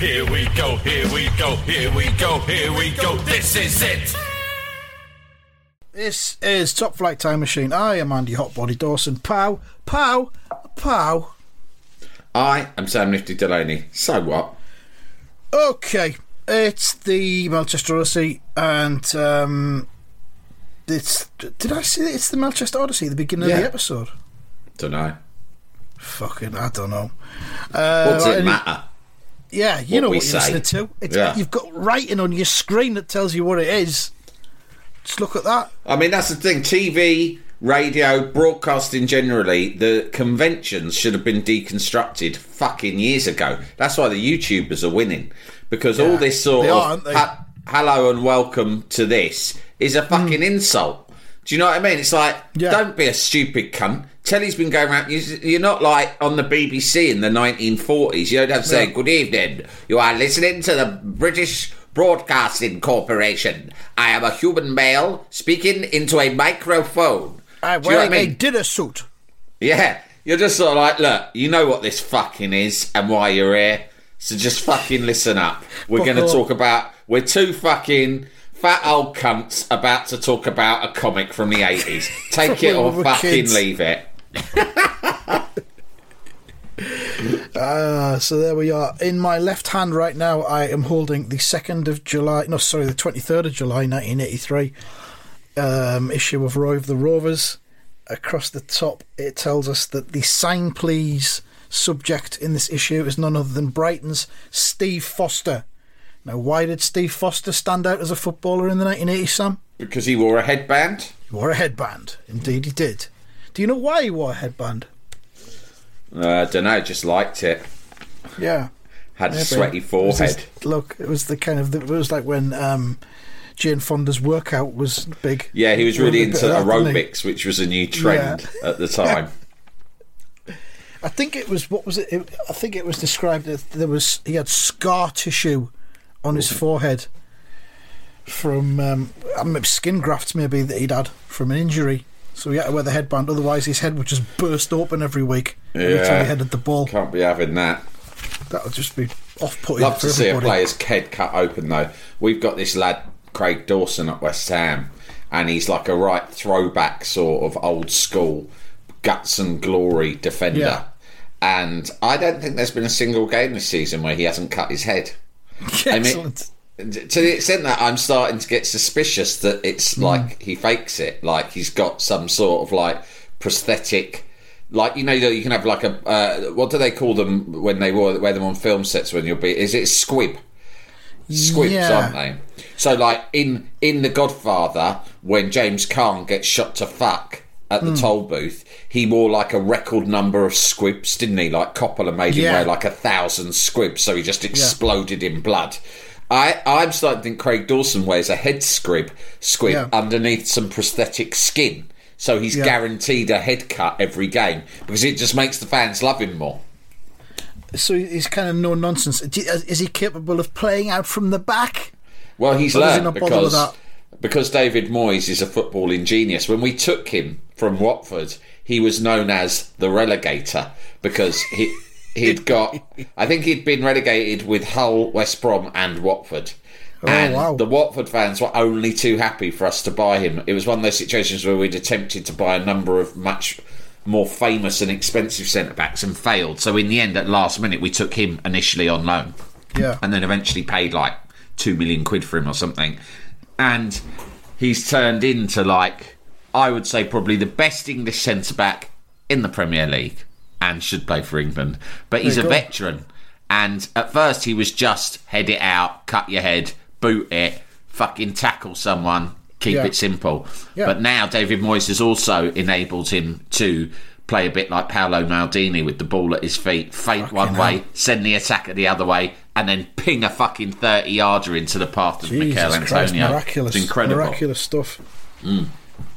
Here we go, here we go, here we go, here we go. This is it. This is Top Flight Time Machine. I am Andy Hotbody Dawson. Pow, pow, pow. I am Sam Nifty Delaney. So what? Okay, it's the Melchester Odyssey, and um, it's. Did I say it's the Melchester Odyssey the beginning of the episode? Don't know. Fucking, I don't know. Uh, What does it matter? Yeah, you What know what you're say. listening to. It's, Yeah. You've got writing on your screen that tells you what it is. Just look at that. I mean, that's the thing. TV, radio, broadcasting generally, the conventions should have been deconstructed fucking years ago. That's why the YouTubers are winning. Because all this sort of are, aren't they? ha- hello and welcome to this is a fucking hmm. insult. Do you know what I mean? It's like. Yeah. don't be a stupid cunt. Telly's been going around. you- You're not like on the BBC in the 1940s. You don't have to say, Yeah. Good evening. You are listening to the British Broadcasting Corporation. I am a human male speaking into a microphone. I'm Do you know wearing I mean? a dinner suit. Yeah. You're just sort of like, look, you know what this fucking is and why you're here. So just fucking listen up. We're going to talk about. We're two fucking fat old cunts about to talk about a comic from the 80s. Take it or fucking kids. leave it. Uh, so there we are. In my left hand right now, I am holding the 2nd of July, no, sorry, the 23rd of July 1983 um, issue of Roy of the Rovers. Across the top, it tells us that the sign please subject in this issue is none other than Brighton's Steve Foster. Now, why did Steve Foster stand out as a footballer in the 1980s, Sam? Because he wore a headband. He wore a headband. Indeed, he did. Do you know why he wore a headband? Uh, I don't know, just liked it. Yeah. Had a Maybe. sweaty It was forehead. just- look, it was the kind of it was like when um, Jane Fonda's workout was big. Yeah, he was really into that, aerobics, which was a new trend at the time. I think it was what was it? it? I think it was described as there was he had scar tissue on his forehead from um, I don't know, skin grafts maybe that he'd had from an injury. So he had to wear the headband, otherwise his head would just burst open every week every time Yeah. he headed the ball. Can't be having that. That would just be off-putting Love for to see a player's head cut open though. We've got this lad Craig Dawson at West Ham, and he's like a right throwback sort of old school guts and glory defender. Yeah. And I don't think there's been a single game this season where he hasn't cut his head. I mean, Excellent. To the extent that I'm starting to get suspicious that it's Hmm. like he fakes it, like he's got some sort of like prosthetic. Like you know, you can have like a uh, what do they call them when they wear, wear them on film sets? When you'll be, is it squib? Squibs, Yeah. aren't they? So like in in The Godfather, when James Caan gets shot to fuck at the toll booth, he wore like a record number of squibs, didn't he? Like Coppola made him Yeah. wear like a thousand squibs, so he just exploded in blood. I, I'm starting to think Craig Dawson wears a head scrib, squib Yeah. underneath some prosthetic skin. So he's Yeah. guaranteed a head cut every game because it just makes the fans love him more. So he's kind of no nonsense. Is he capable of playing out from the back? Well, he's he learned with because because David Moyes is a footballing genius. When we took him from Watford, he was known as the relegator because he he'd got I think he'd been relegated with Hull, West Brom, and Watford. Oh, and Oh, wow. the Watford fans were only too happy for us to buy him. It was one of those situations where we'd attempted to buy a number of much more famous and expensive centre backs and failed. So in the end, at last minute, we took him initially on loan Yeah. and then eventually paid like two million quid for him or something. And he's turned into like I would say probably the best English centre back in the Premier League and should play for England. But he's a There you go. veteran. And at first he was just head it out, cut your head, boot it, fucking tackle someone, keep Yeah. it simple. Yeah. But now David Moyes has also enabled him to play a bit like Paolo Maldini with the ball at his feet, feint one Fucking way, send the attacker the other way, and then ping a fucking 30 yarder into the path of Jesus Michail Christ, Antonio. miraculous, It's incredible. Mm. miraculous stuff.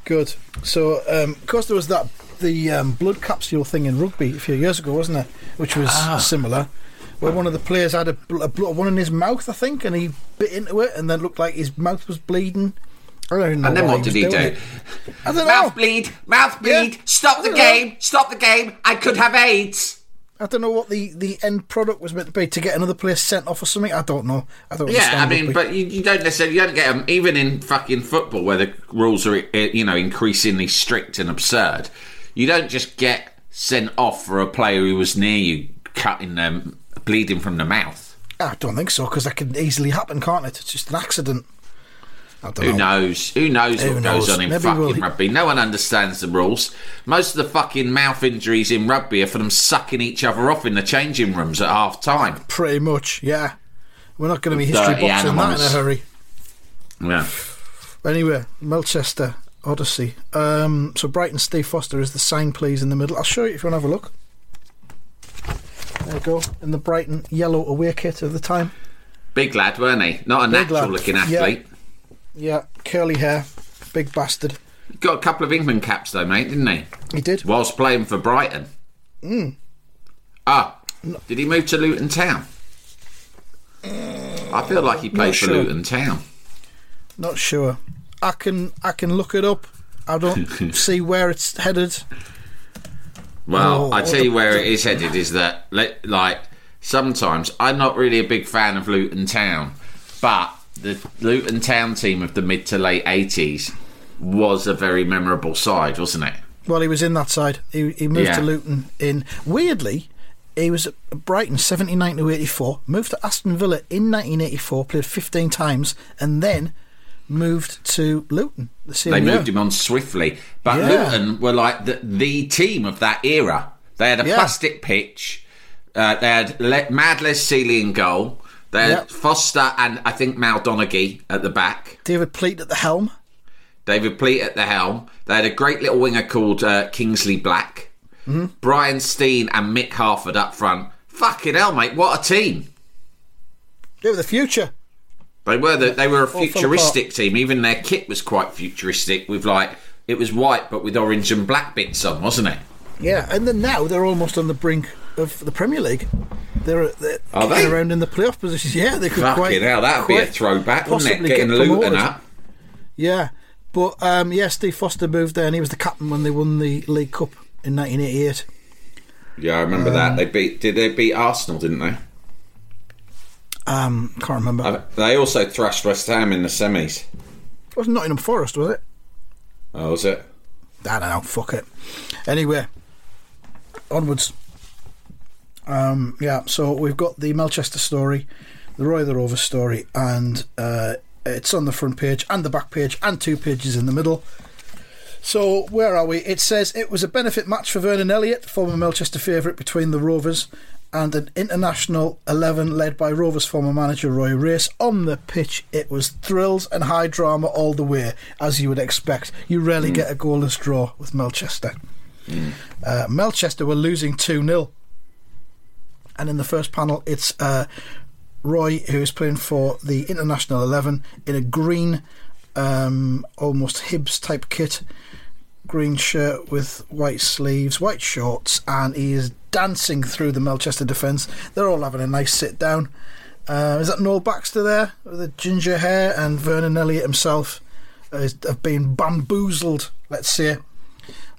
Good. So, um, of course, there was that the um, blood capsule thing in rugby a few years ago, wasn't it? Which was Ah. similar, where one of the players had a, bl- a bl- one in his mouth, I think, and he bit into it, and then looked like his mouth was bleeding. I don't know And then what did he do? it. I don't Mouth bleed, mouth bleed, Yeah. stop the I don't know. game, stop the game, I could have AIDS. I don't know what the, the end product was meant to be to get another player sent off or something. I don't know. I don't. Yeah, I mean, but you, you don't necessarily you don't get them even in fucking football where the rules are eh, you know increasingly strict and absurd. You don't just get sent off for a player who was near you cutting them bleeding from the mouth. I don't think so because that can easily happen, can't it? It's just an accident. Who know. knows? Who knows Who what knows? goes on in Maybe fucking we'll- rugby? No one understands the rules. Most of the fucking mouth injuries in rugby are for them sucking each other off in the changing rooms at half time. Pretty much, yeah. We're not going to be history boxing that in a hurry. Yeah. Anyway, Melchester Odyssey. Um, so Brighton Steve Foster is the sign, please, in the middle. I'll show you if you want to have a look. There you go, in the Brighton yellow away kit of the time. Big lad, weren't he? Not a Big natural lad. looking athlete. Yeah, curly hair, big bastard. Got a couple of England caps though, mate, didn't he? He did. Whilst playing for Brighton. Hmm. Ah, did he move to Luton Town? I feel like he played for sure. Luton Town. Not sure. I can I can look it up. I don't see where it's headed. Well, Oh, I oh, tell you where it is headed is that, like, sometimes I'm not really a big fan of Luton Town, but the Luton Town team of the mid to late 80s was a very memorable side, wasn't it? Well, he was in that side. He, he moved Yeah. to Luton in. Weirdly, he was at Brighton 79 to 84, moved to Aston Villa in 1984, played 15 times, and then moved to Luton the same They moved him on swiftly. But Yeah. Luton were like the, the team of that era. They had a Yeah. plastic pitch. Uh, they had Le- Mad Les Sealey in goal. They had Yep. Foster and I think Mal Donaghy at the back. David Pleat at the helm. David Pleat at the helm. They had a great little winger called uh, Kingsley Black. Mm-hmm. Brian Stein and Mick Harford up front. Fucking hell, mate! What a team! They were the future. They were the, they were a futuristic team. Even their kit was quite futuristic. With like it was white but with orange and black bits on, wasn't it? Yeah, and then now they're almost on the brink of the Premier League. They're, they're Are kicking they? around in the playoff positions. Yeah, they could Fucking quite. hell, that'd be a throwback, wouldn't it? Getting get Luton up. Yeah, but um, yeah, Steve Foster moved there, and he was the captain when they won the League Cup in 1988. Yeah, I remember that. They beat. Did they beat Arsenal? Didn't they? Um, can't remember. Uh, They also thrashed West Ham in the semis. it was Nottingham Forest, was it? Oh, was it? I don't know. Fuck it. Anyway, onwards. Um, yeah, so we've got the Melchester story, the Roy the Rover story, and uh, it's on the front page and the back page, and two pages in the middle. So where are we? It says it was a benefit match for Vernon Elliott, former Melchester favourite between the Rovers, and an international eleven led by Rovers former manager Roy Race. On the pitch, it was thrills and high drama all the way, as you would expect. You rarely get a goalless draw with Melchester. Uh, Melchester were losing two 0 and in the first panel, it's uh, Roy who is playing for the international eleven in a green, um, almost Hibs type kit, green shirt with white sleeves, white shorts, and he is dancing through the Melchester defence. They're all having a nice sit down. Uh, is that Noel Baxter there with the ginger hair and Vernon Elliott himself is, have been bamboozled, let's say,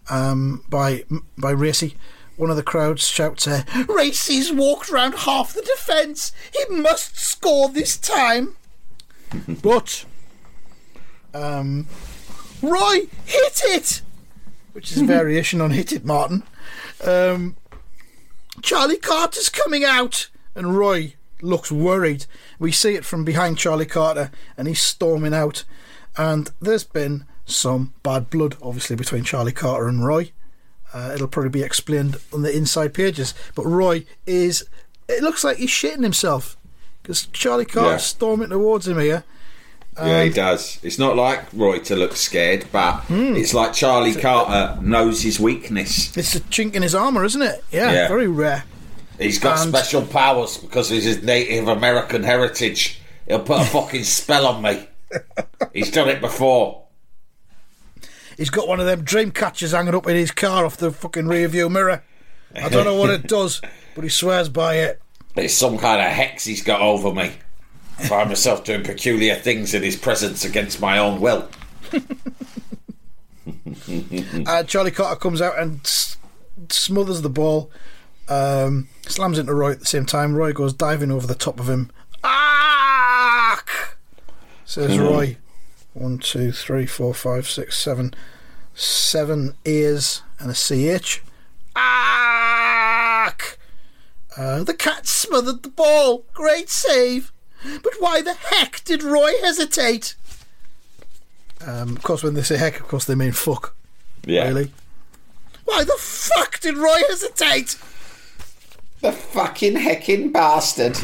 um, by by Racy. One of the crowds shouts, uh, "Racy's walked round half the defence. He must score this time." but um, Roy hit it. Which is a variation on Hit It Martin. Um, Charlie Carter's coming out, and Roy looks worried. We see it from behind Charlie Carter, and he's storming out. And there's been some bad blood, obviously, between Charlie Carter and Roy. Uh, it'll probably be explained on the inside pages. But Roy is. It looks like he's shitting himself because Charlie Carter's Yeah. storming towards him here. Yeah, he does. It's not like Roy to look scared, but Hmm. it's like Charlie Carter knows his weakness. It's a chink in his armour, isn't it? Yeah, Yeah. very rare. He's got And- special powers because of his Native American heritage. He'll put a fucking spell on me. He's done it before. He's got one of them dream catchers hanging up in his car off the fucking rear view mirror. I don't know what it does, but he swears by it. It's some kind of hex he's got over me. I find myself doing peculiar things in his presence against my own will. Uh, Charlie Carter comes out and s- smothers the ball, um, slams into Roy at the same time. Roy goes diving over the top of him. Ah! Says Roy. One, two, three, four, five, six, seven. Seven ears and a CH. Ah! Uh, the cat smothered the ball. Great save. But why the heck did Roy hesitate? Um, of course, when they say heck, of course, they mean fuck. Yeah. Really? Why the fuck did Roy hesitate? The fucking hecking bastard.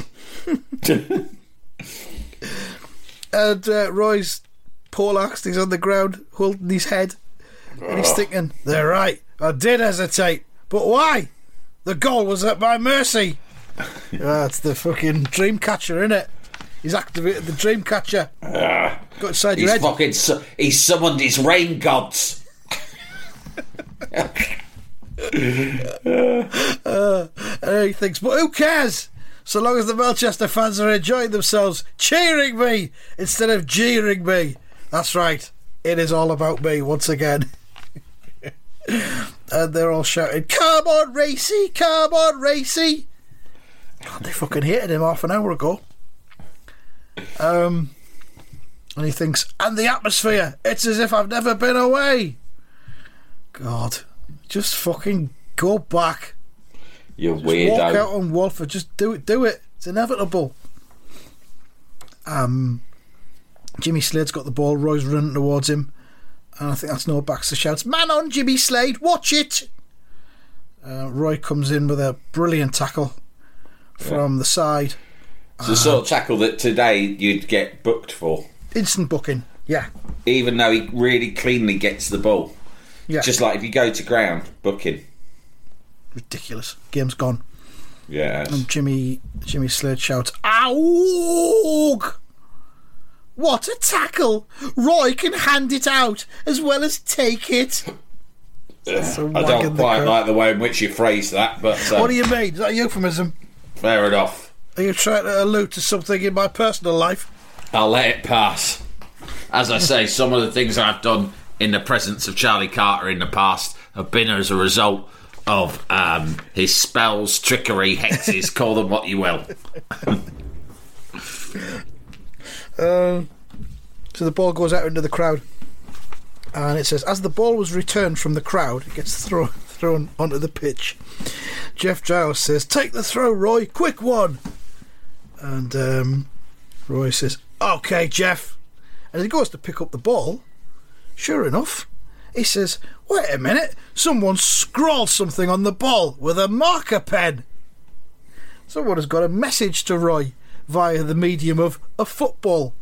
And uh, Roy's poleaxed, he's on the ground holding his head. And he's thinking, they're right, I did hesitate. But why? The goal was at my mercy. That's the fucking dream catcher, innit? He's activated the dream catcher. Ah. Got inside your He's head. fucking. Su- he's summoned his rain gods. Uh, and he thinks, but who cares? So long as the Melchester fans are enjoying themselves, cheering me instead of jeering me. That's right. It is all about me once again. and they're all shouting, "Come on, Racy! Come on, Racy!" God, they fucking hated him half an hour ago. Um, and he thinks, and the atmosphere. It's as if I've never been away. God, just fucking go back. You Just walk out weirdo. on Walford. Just do it. Do it. It's inevitable. Um, Jimmy Slade's got the ball. Roy's running towards him, and I think that's Noel Baxter shouts, "Man on, Jimmy Slade! Watch it!" Uh, Roy comes in with a brilliant tackle from the side. It's the uh-huh. sort of tackle that today you'd get booked for, Instant booking. Yeah, even though he really cleanly gets the ball. yeah. Just like if you go to ground, booking. ridiculous. Game's gone. Yeah. And Jimmy Jimmy Slade shouts, "Ow!" What a tackle! Roy can hand it out as well as take it. That's a I wag don't the quite like the way in which you phrase that, but What do uh, you mean? Is that a euphemism? fair enough. Are you trying to allude to something in my personal life? I'll let it pass. As I say, some of the things I've done in the presence of Charlie Carter in the past have been as a result of um, his spells, trickery, hexes, call them what you will. Um, so the ball goes out into the crowd, and it says, as the ball was returned from the crowd, it gets thrown thrown onto the pitch. Jeff Giles says, "Take the throw, Roy, quick one." And um, Roy says, "Okay, Jeff." And he goes to pick up the ball, sure enough, he says, "Wait a minute! Someone scrawled something on the ball with a marker pen." Someone has got a message to Roy via the medium of a football.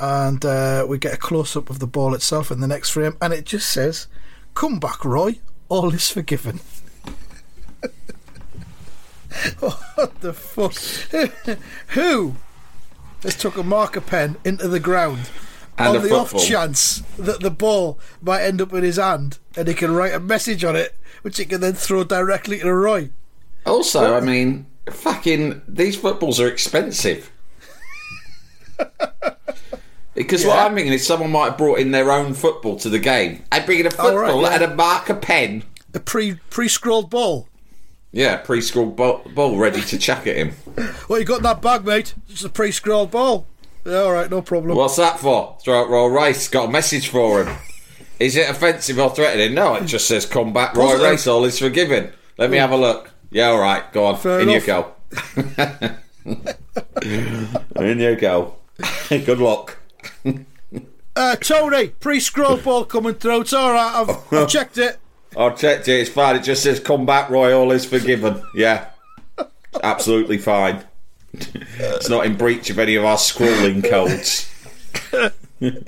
And uh, we get a close up of the ball itself in the next frame, and it just says, Come back, Roy, all is forgiven. what the fuck? Who has took a marker pen into the ground And on the off chance that the ball might end up in his hand and he can write a message on it, which he can then throw directly to Roy? Also, I mean, fucking, these footballs are expensive. Because what I'm thinking is someone might have brought in their own football to the game. I'd bring in a football Oh, right, yeah. had a marker pen. A pre pre scrolled ball. Yeah, pre-scrolled ball, ball ready to chuck at him. What you got in that bag, mate? It's a pre-scrolled ball. Yeah, all right, no problem. What's that for? Throw it roll race. Got a message for him. Is it offensive or threatening? No, it just says combat Roy Positive. Race, all is forgiven. Let me have a look. Yeah, all right, go on. Fair In enough. you go. In you go. Good luck. Uh, Tony, pre-scroll ball coming through. It's all right. I've, I've checked it. I checked it. It's fine. It just says "Come back, Roy, all is forgiven. Yeah, absolutely fine. it's not in breach of any of our scrolling codes.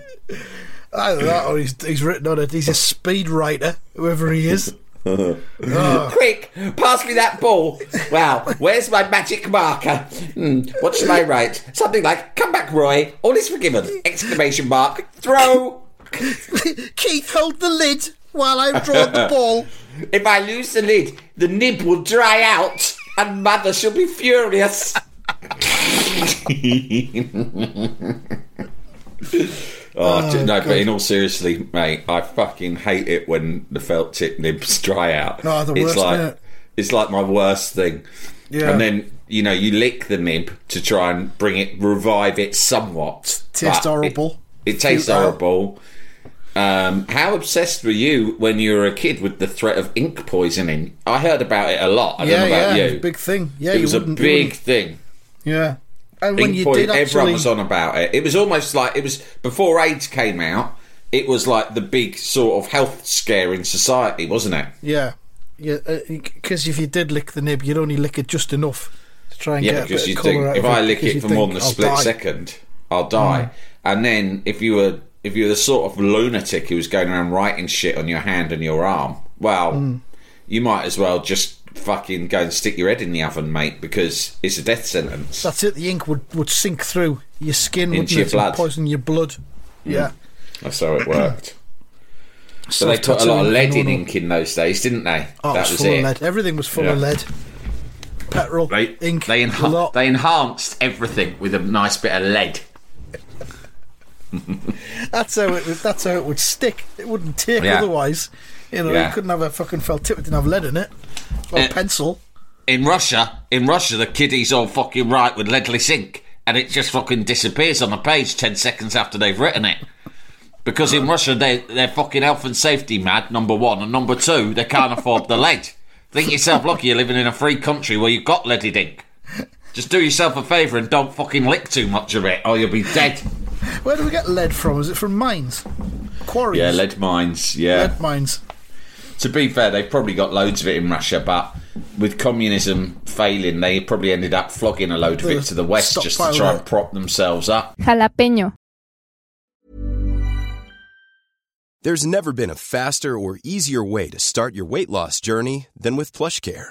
Either that or he's, he's written on it. He's a speed writer, whoever he is. Oh, Quick, pass me that ball. Wow, where's my magic marker? Hmm, what should I write? Something like "Come back, Roy. All is forgiven!" Exclamation mark. Throw. Keith, hold the lid while I draw the ball. If I lose the lid, the nib will dry out, and Mother shall be furious. Oh, d- no, but in all seriously, mate, I fucking hate it when the felt tip nibs dry out. Oh, the it's like innit? it's like my worst thing. Yeah. And then you know you lick the nib to try and bring it, revive it somewhat. Tastes horrible. It, it tastes Cute out. Um, how obsessed were you when you were a kid with the threat of ink poisoning? I heard about it a lot. I Yeah, don't know about yeah, you. big thing. Yeah, it was a big thing. Yeah, and when you poison- did actually, everyone was on about it. It was almost like it was before AIDS came out. It was like the big sort of health scare in society, wasn't it? yeah, yeah, because if you did lick the nib, you'd only lick it just enough to try and Yeah, get a bit you of think out if I lick it for more than a split die." second, I'll die. And then if you were if you're the sort of lunatic who was going around writing shit on your hand and your arm, well, Mm. you might as well just fucking go and stick your head in the oven, mate, because it's a death sentence. That's it. The ink would, would sink through your skin, Into wouldn't your it, blood. poison your blood. Yeah. That's how it worked. So they put a lot of lead in ink in those days, didn't they? Oh, that it was was full it. of lead. Everything was full of lead. Petrol, They, ink, they, a enha- lot. they enhanced everything with a nice bit of lead. That's how it. would- That's how it would stick. It wouldn't take Yeah. otherwise. You know, Yeah. you couldn't have a fucking felt tip. It didn't have lead in it. Or Eh. pencil. in Russia, in Russia, the kiddies all fucking write with leadless ink, and it just fucking disappears on the page ten seconds after they've written it. Because in Russia, they they're fucking health and safety mad. Number one, and number two, they can't afford the lead. Think yourself lucky you're living in a free country where you've got leaded ink. Just do yourself a favour and don't fucking lick too much of it, or you'll be dead. Where do we get lead from? Is it from mines? Quarries? Yeah, lead mines. Yeah. Lead mines. To be fair, they've probably got loads of it in Russia, but with communism failing, they probably ended up flogging a load of it uh, to the west just to try it. and prop themselves up. Jalapeño. There's never been a faster or easier way to start your weight loss journey than with PlushCare.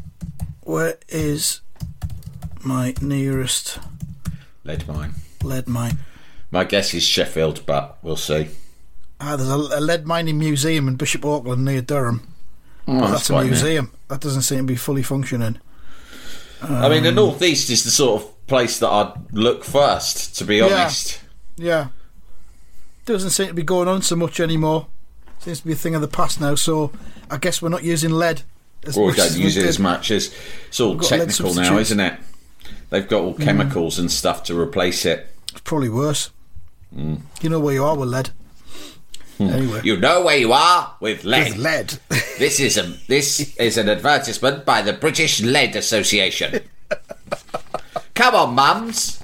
Where is my nearest Lead mine. lead mine? My guess is Sheffield, but we'll see. Ah, there's a, a lead mining museum in Bishop Auckland near Durham. Oh, That's, a quite near. museum. That doesn't seem to be fully functioning. I mean, the northeast is the sort of place that I'd look first, to be Yeah. honest. Yeah. Doesn't seem to be going on so much anymore. Seems to be a thing of the past now, so I guess we're not using lead. As Or we don't use it did. as much as it's all We've got lead technical now, isn't it? They've got all chemicals and stuff to replace it. It's probably worse. Mm. You know where you are with lead. Anyway. You know where you are with lead. With lead. This is a this is an advertisement by the British Lead Association. Come on, mums.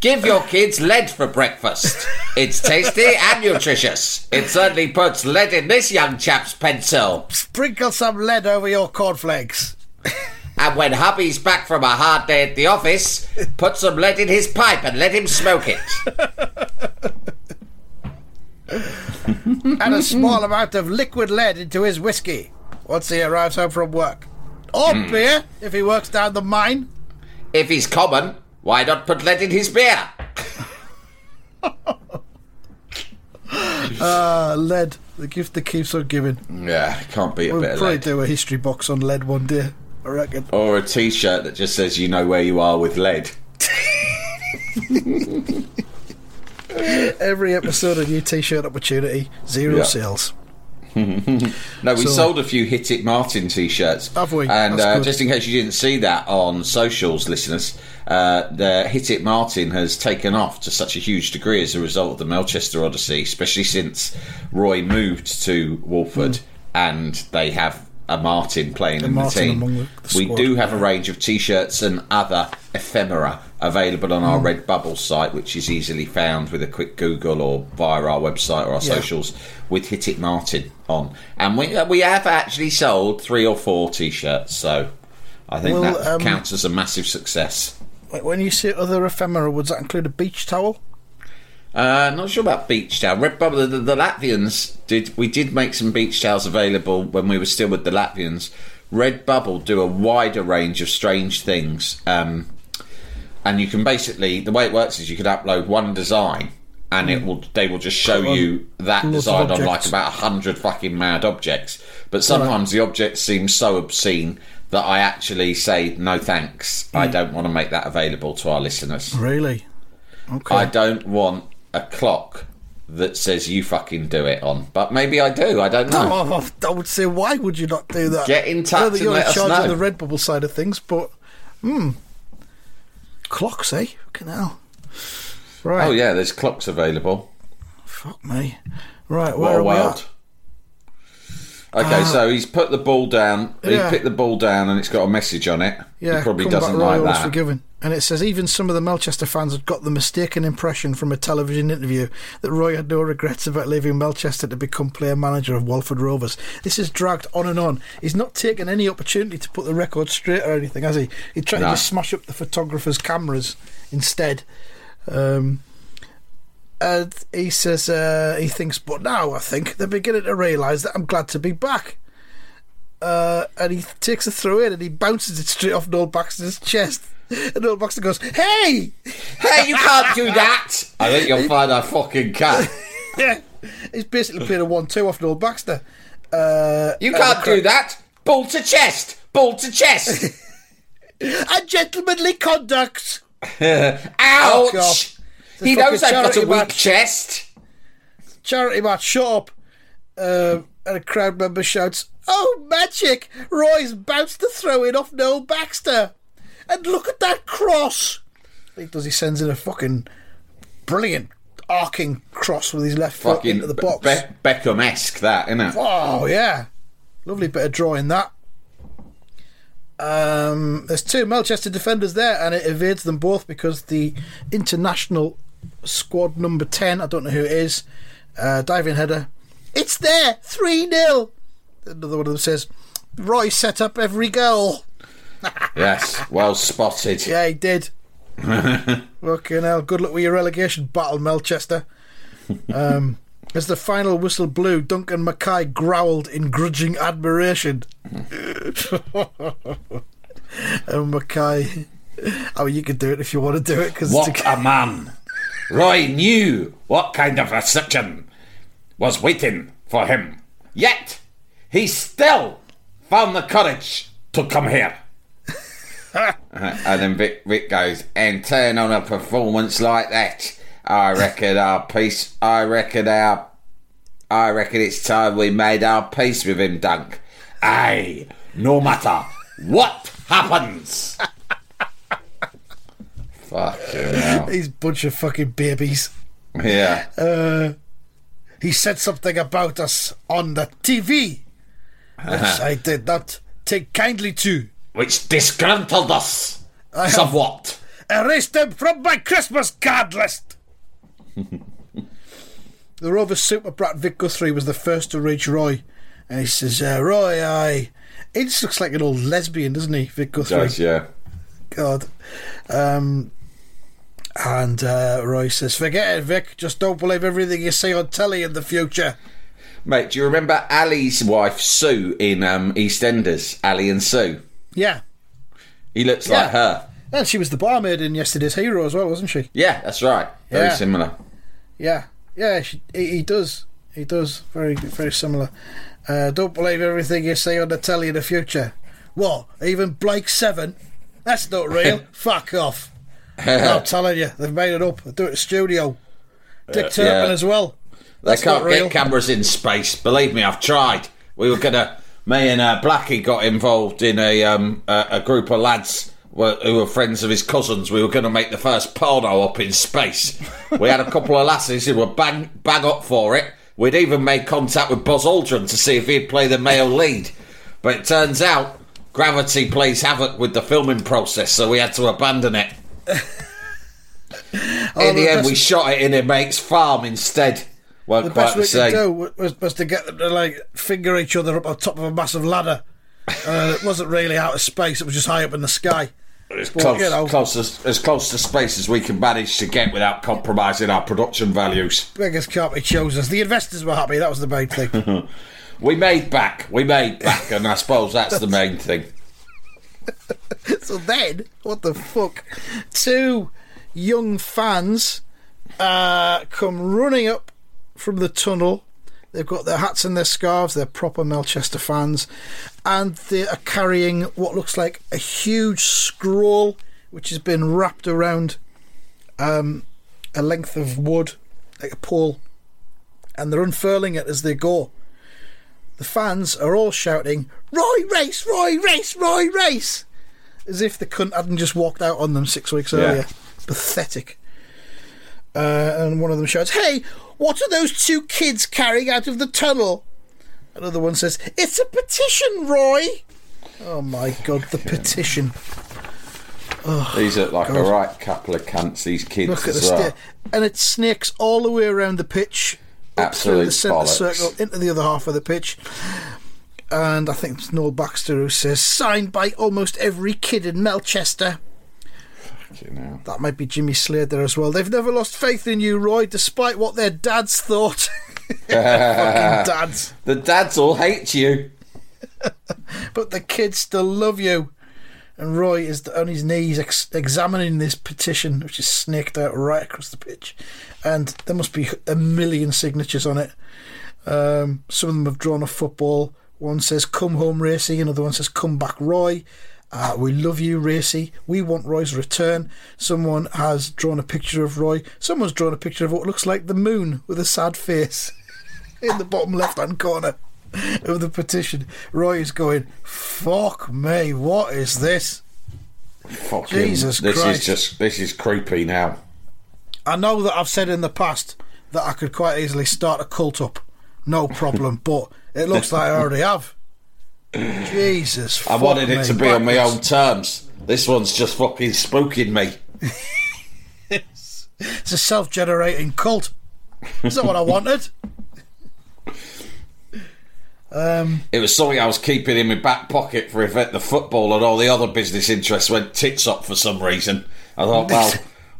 Give your kids lead for breakfast. It's tasty and nutritious. It certainly puts lead in this young chap's pencil. Sprinkle some lead over your cornflakes. And when hubby's back from a hard day at the office, put some lead in his pipe and let him smoke it. and a small amount of liquid lead into his whiskey once he arrives home from work. Or hmm. beer, if he works down the mine. If he's common, why not put lead in his beer? Ah, lead, the gift that keeps on giving. Yeah, can't beat a We'll bit of probably lead. do a history box on lead one day, I reckon. Or a t-shirt that just says you know where you are with lead. Every episode, a new t shirt opportunity, zero Yeah. sales. No, we So- sold a few Hit It Martin t-shirts. Have we? And uh, just in case you didn't see that on socials, listeners, uh, the Hit It Martin has taken off to such a huge degree as a result of the Melchester Odyssey, especially since Roy moved to Walford and they have a Martin playing in Martin the team. the- the we do have a range of t-shirts and other ephemera available on our Hmm. Redbubble site, which is easily found with a quick Google or via our website or our Yeah. socials with Hit It Martin on. And we uh, we have actually sold three or four t-shirts, so I think Well, that um, counts as a massive success. When you say other ephemera, would that include a beach towel? Uh, not sure about beach towel. Redbubble, the, the, the Latvians did. We did make some beach towels available when we were still with the Latvians. Redbubble do a wider range of strange things, um, and you can basically the way it works is you can upload one design, and it will they will just show you that lots design on like about a hundred fucking mad objects. But sometimes the objects seem so obscene that I actually say no thanks. I don't want to make that available to our listeners. Really? Okay. I don't want a clock that says you fucking do it on. But maybe I do. I don't know. Oh, I would say, why would you not do that? Get in I know touch that you're in charge of the Redbubble side of things, but hmm, clocks, eh? Fucking hell. Right. Oh yeah, there's clocks available. Fuck me. Right. What Where a are we world. Okay, uh, so he's put the ball down. He Yeah. picked the ball down, and it's got a message on it. Yeah, he probably doesn't like that. Forgiven. And it says even some of the Melchester fans had got the mistaken impression from a television interview that Roy had no regrets about leaving Melchester to become player manager of Walford Rovers. This has dragged on and on. He's not taken any opportunity to put the record straight or anything, has he? He tried No. to just smash up the photographers' cameras instead. Um, and he says uh, he thinks, but now I think they're beginning to realise that I'm glad to be back. Uh, and he takes a throw in and he bounces it straight off Noel Baxter's chest. And Noel Baxter goes, "Hey, Hey, you can't do that! I think you'll find I fucking can. yeah." He's basically played a one-two off Noel Baxter. Uh, You can't the do that! Ball to chest! Ball to chest! cra- A gentlemanly conduct. Ouch! He knows I've got a weak match. chest. Charity match. Shut up. Uh, and a crowd member shouts, "Oh, magic! Roy's bounced the throw in off Noel Baxter, and look at that cross." He does. He sends in a fucking brilliant arcing cross with his left foot Fucking into the box. Be- Beckham-esque, that, innit? Oh yeah, lovely bit of drawing that. Um, there's two Melchester defenders there, and it evades them both because the international squad number ten, I don't know who it is, uh, diving header. It's there, three 0 Another one of them says, "Roy set up every goal." Yes, well spotted. Yeah, he did. Fucking hell! Good luck with your relegation battle, Melchester. Um, as the final whistle blew, Duncan Mackay growled in grudging admiration. and oh, Mackay, oh, you could do it if you want to do it because What a man! Roy knew what kind of reception was waiting for him. Yet, he still found the courage to come here. Uh, and then Vic, Vic goes, and turn on a performance like that. I reckon our peace. I reckon our. I reckon it's time we made our peace with him, Dunk. Aye, no matter what happens. Fucking hell. these bunch of fucking babies. Yeah. Uh, he said something about us on the TV, uh-huh. which I did not take kindly to. Which disgruntled us somewhat. Erase them from my Christmas card list. The Rover super brat Vic Guthrie was the first to reach Roy, and he says, uh, "Roy, I." He just looks like an old lesbian, doesn't he, Vic Guthrie? Does, yeah. God. Um, and uh, Roy says, "Forget it, Vic. Just don't believe everything you see on telly in the future." Mate, do you remember Ali's wife Sue in um, EastEnders? Ali and Sue. Yeah, He looks Yeah. like her. And she was the barmaid in yesterday's Hero as well, wasn't she? Yeah, that's right. Very Yeah. similar. Yeah, yeah, she, he, he does. He does. Very, very similar. Uh, don't believe everything you see on the telly in the future. What? Even Blake Seven? That's not real. Fuck off. I'm telling you, they've made it up. They do it in studio. Dick Turpin yeah. as well. They That's can't not real. get cameras in space. Believe me, I've tried. We were gonna. Me and uh, Blackie got involved in a um, a, a group of lads were, who were friends of his cousins. We were going to make the first porno up in space. We had a couple of lasses who were bang bang up for it. We'd even made contact with Buzz Aldrin to see if he'd play the male lead, but it turns out gravity plays havoc with the filming process, so we had to abandon it. Oh, in the the end, we shot it in a mate's farm instead. Weren't The quite best the we could do was, was to get them to like finger each other up on top of a massive ladder. Uh, it wasn't really out of space; it was just high up in the sky. As close, close as, as close to space as we can manage to get without compromising our production values. Beggars can't be choosers. The investors were happy. That was the main thing. We made back, we made back, and I suppose that's the main thing. so then, what the fuck? Two young fans uh, come running up from the tunnel. They've got their hats and their scarves. They're proper Melchester fans, and they are carrying what looks like a huge scroll, which has been wrapped around um, a length of wood, like a pole, and they're unfurling it as they go. The fans are all shouting, "Roy race, Roy race, Roy race!" as if the cunt hadn't just walked out on them six weeks earlier. Pathetic. Uh, and one of them shouts, Hey, what are those two kids carrying out of the tunnel? Another one says, It's a petition, Roy! Oh my god, the petition. These look like a right couple of cunts, these kids Look at the well. And it snakes all the way around the pitch, through the centre bollocks. circle, into the other half of the pitch. And I think it's Noel Baxter who says, Signed by almost every kid in Melchester. That might be Jimmy Slade there as well. They've never lost faith in you, Roy, despite what their dads thought. Fucking dads. The dads all hate you. But the kids still love you. And Roy is on his knees ex- examining this petition, which is snaked out right across the pitch. And there must be a million signatures on it. Um, some of them have drawn a football. One says, Come home, Racy. Another one says, Come back, Roy. Uh, we love you, Racy. We want Roy's return. Someone has drawn a picture of Roy. Someone's drawn a picture of what looks like the moon with a sad face in the bottom left hand corner of the petition. Roy is going, Fuck me, what is this? Fucking, Jesus this Christ. is just this is creepy now. I know that I've said in the past that I could quite easily start a cult up. No problem, but it looks like I already have. Jesus. I wanted it to be on my own terms. This one's just fucking spooking me. It's a self generating cult. Is that what I wanted? Um, It was something I was keeping in my back pocket for if the football and all the other business interests went tits up for some reason. I thought, well,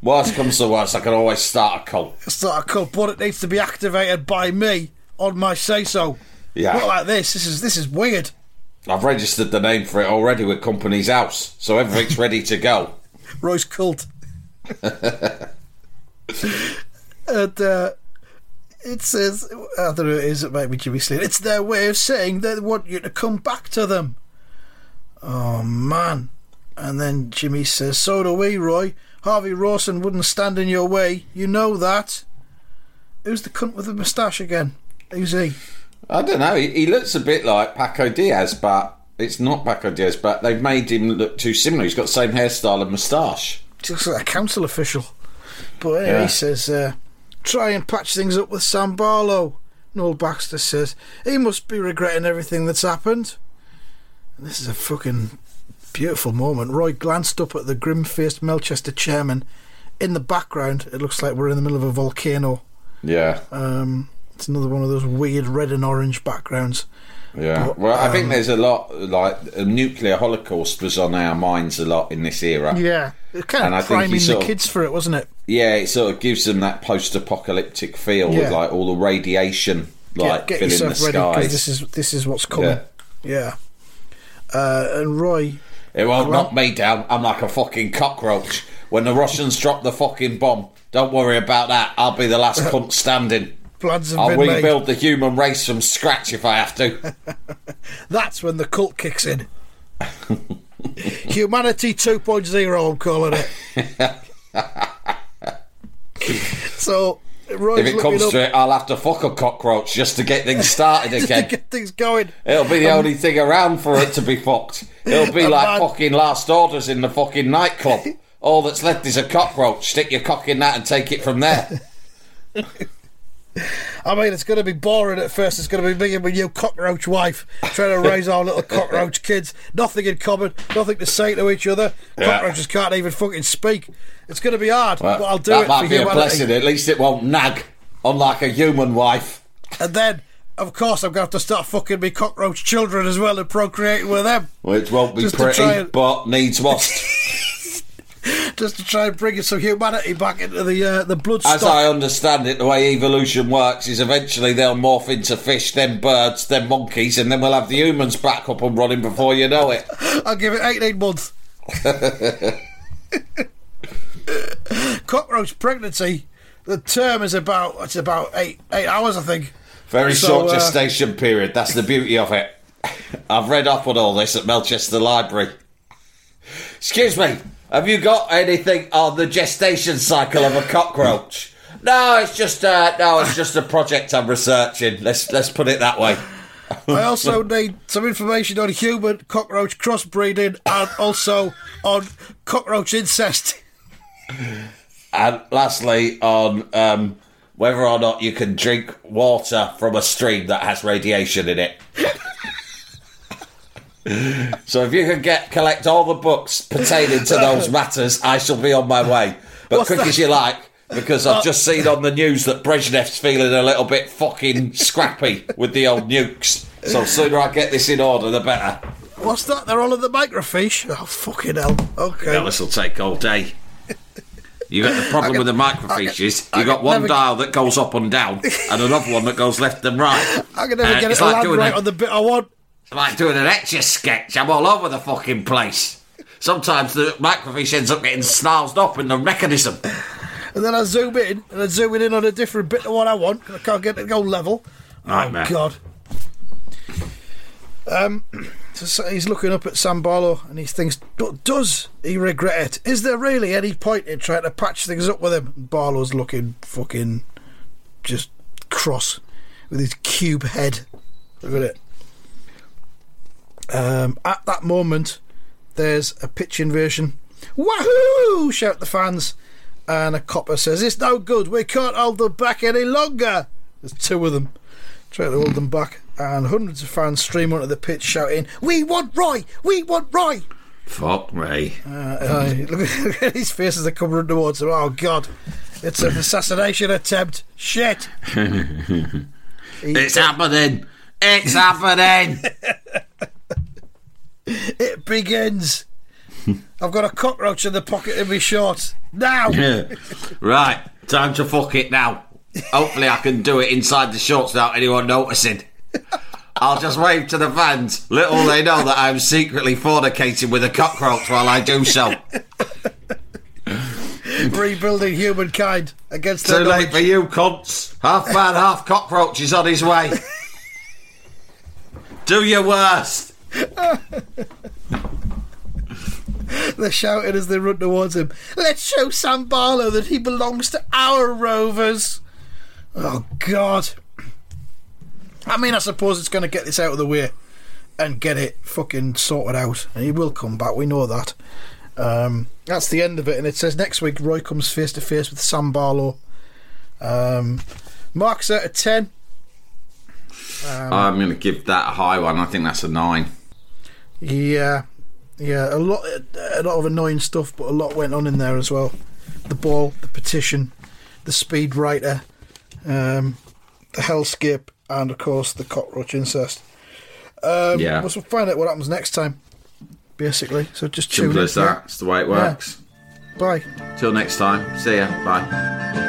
worst comes to worst, I can always start a cult. start a cult, but it needs to be activated by me on my say so. Yeah. Not like this. This is this is weird. I've registered the name for it already with Companies House, so everything's ready to go. Roy's cult. and uh, it says, I don't know, it is, it might be Jimmy Slade. It's their way of saying they want you to come back to them. Oh, man. And then Jimmy says, So do we, Roy. Harvey Rawson wouldn't stand in your way. You know that. Who's the cunt with the moustache again? Who's he? I don't know, he, he looks a bit like Paco Diaz, but it's not Paco Diaz, but they've made him look too similar. He's got the same hairstyle and moustache. He looks like a council official. But anyway, Yeah. he says, uh, try and patch things up with Sam Barlow. Noel Baxter says, he must be regretting everything that's happened. And this is a fucking beautiful moment. Roy glanced up at the grim faced Melchester chairman. In the background, it looks like we're in the middle of a volcano. Yeah. Um, it's another one of those weird red and orange backgrounds. Yeah. But, well, I think um, there's a lot like a nuclear holocaust was on our minds a lot in this era. Yeah, it kind And I of think he the of- kids for it, wasn't it? Yeah, it sort of gives them that post-apocalyptic feel with like all the radiation like get, get filling the yourself ready because skies. this is this is what's coming. Yeah. Yeah. Uh, and Roy, It won't knock me down. I'm like a fucking cockroach. When the Russians drop the fucking bomb, don't worry about that. I'll be the last cunt standing. Have I'll rebuild the human race from scratch if I have to. That's when the cult kicks in. Humanity 2.0, I'm calling it. so, Roy's If it comes up to it, I'll have to fuck a cockroach just to get things started just to again. get things going. It'll be the only thing around for it to be fucked. It'll be like man- fucking last orders in the fucking nightclub. All that's left is a cockroach. Stick your cock in that and take it from there. I mean, it's going to be boring at first. It's going to be me and my new cockroach wife trying to raise our little cockroach kids. Nothing in common, nothing to say to each other. Yeah. Cockroaches can't even fucking speak. It's going to be hard, Well, but I'll do that it might for be a blessing. At least it won't nag, unlike a human wife. And then, of course, I'm going to have to start fucking me cockroach children as well and procreating with them. Which won't be pretty, and- but needs must. just to try and bring some humanity back into the uh, the bloodstock. As I understand it, the way evolution works is eventually they'll morph into fish, then birds, then monkeys, and then we'll have the humans back up and running before you know it. I'll give it 18 months. Cockroach pregnancy. The term is about it's about eight eight hours, I think. Very So, short uh, gestation period. That's the beauty of it. I've read up on all this at Melchester Library. Excuse me, have you got anything on the gestation cycle of a cockroach? No, it's just uh, no, it's just a project I'm researching. Let's let's put it that way. I also need some information on human cockroach crossbreeding and also on cockroach incest. And lastly, on um, whether or not you can drink water from a stream that has radiation in it. So if you can get collect all the books pertaining to those matters, I shall be on my way. But What's quick that? as you like, because I've just seen on the news that Brezhnev's feeling a little bit fucking scrappy with the old nukes. So sooner I get this in order, the better. What's that? They're all in the microfiche. Oh fucking hell! Okay. Well, this will take all day. You got the problem with the microfiches. I You got one dial that goes up and down, and another one that goes left and right. I can never Uh, get it to like land right on the bit I want. It's like doing an etch sketch. I'm all over the fucking place. Sometimes the microfiche ends up getting snarled up in the mechanism. And then I zoom in, and I zoom in on a different bit of what I want, I can't get it to go level. Nightmare. Oh, God. Um, so he's looking up at Sam Barlow, and he thinks, "Do- does he regret it? Is there really any point in trying to patch things up with him? Barlow's looking fucking just cross with his cube head. Look at it. Um, at that moment, there's a pitch invasion. Wahoo! Shout the fans. And a copper says, It's no good. We can't hold them back any longer. There's two of them trying to hold them back. And hundreds of fans stream onto the pitch shouting, We want Roy! We want Roy! Fuck me. Uh, uh, look, at, his face as they're coming towards him. Oh, God. It's an assassination attempt. Shit. It's happening. It's happening. It begins. I've got a cockroach in the pocket of my shorts. Now! right, time to fuck it now. Hopefully, I can do it inside the shorts without anyone noticing. I'll just wave to the fans. Little they know that I'm secretly fornicating with a cockroach while I do so. Rebuilding humankind against Too late knowledge. for you, cunts. Half man, half cockroach is on his way. do your worst. They're shouting as they run towards him. Let's show Sam Barlow that he belongs to our Rovers. Oh, God. I mean, I suppose it's going to get this out of the way and get it fucking sorted out. And he will come back, we know that. Um, that's the end of it. And it says next week Roy comes face to face with Sam Barlow. Um, marks out of 10. I'm going to give that a high one. I think that's a nine. Yeah. Yeah, a lot, a lot of annoying stuff, but a lot went on in there as well. The ball, the petition, the speed writer, um, the hellskip, and of course the cockroach incest. Um, Yeah. We'll find out what happens next time, basically. So just tune Simple in. as that. It's the way it works. Bye. Till next time. See ya. Bye.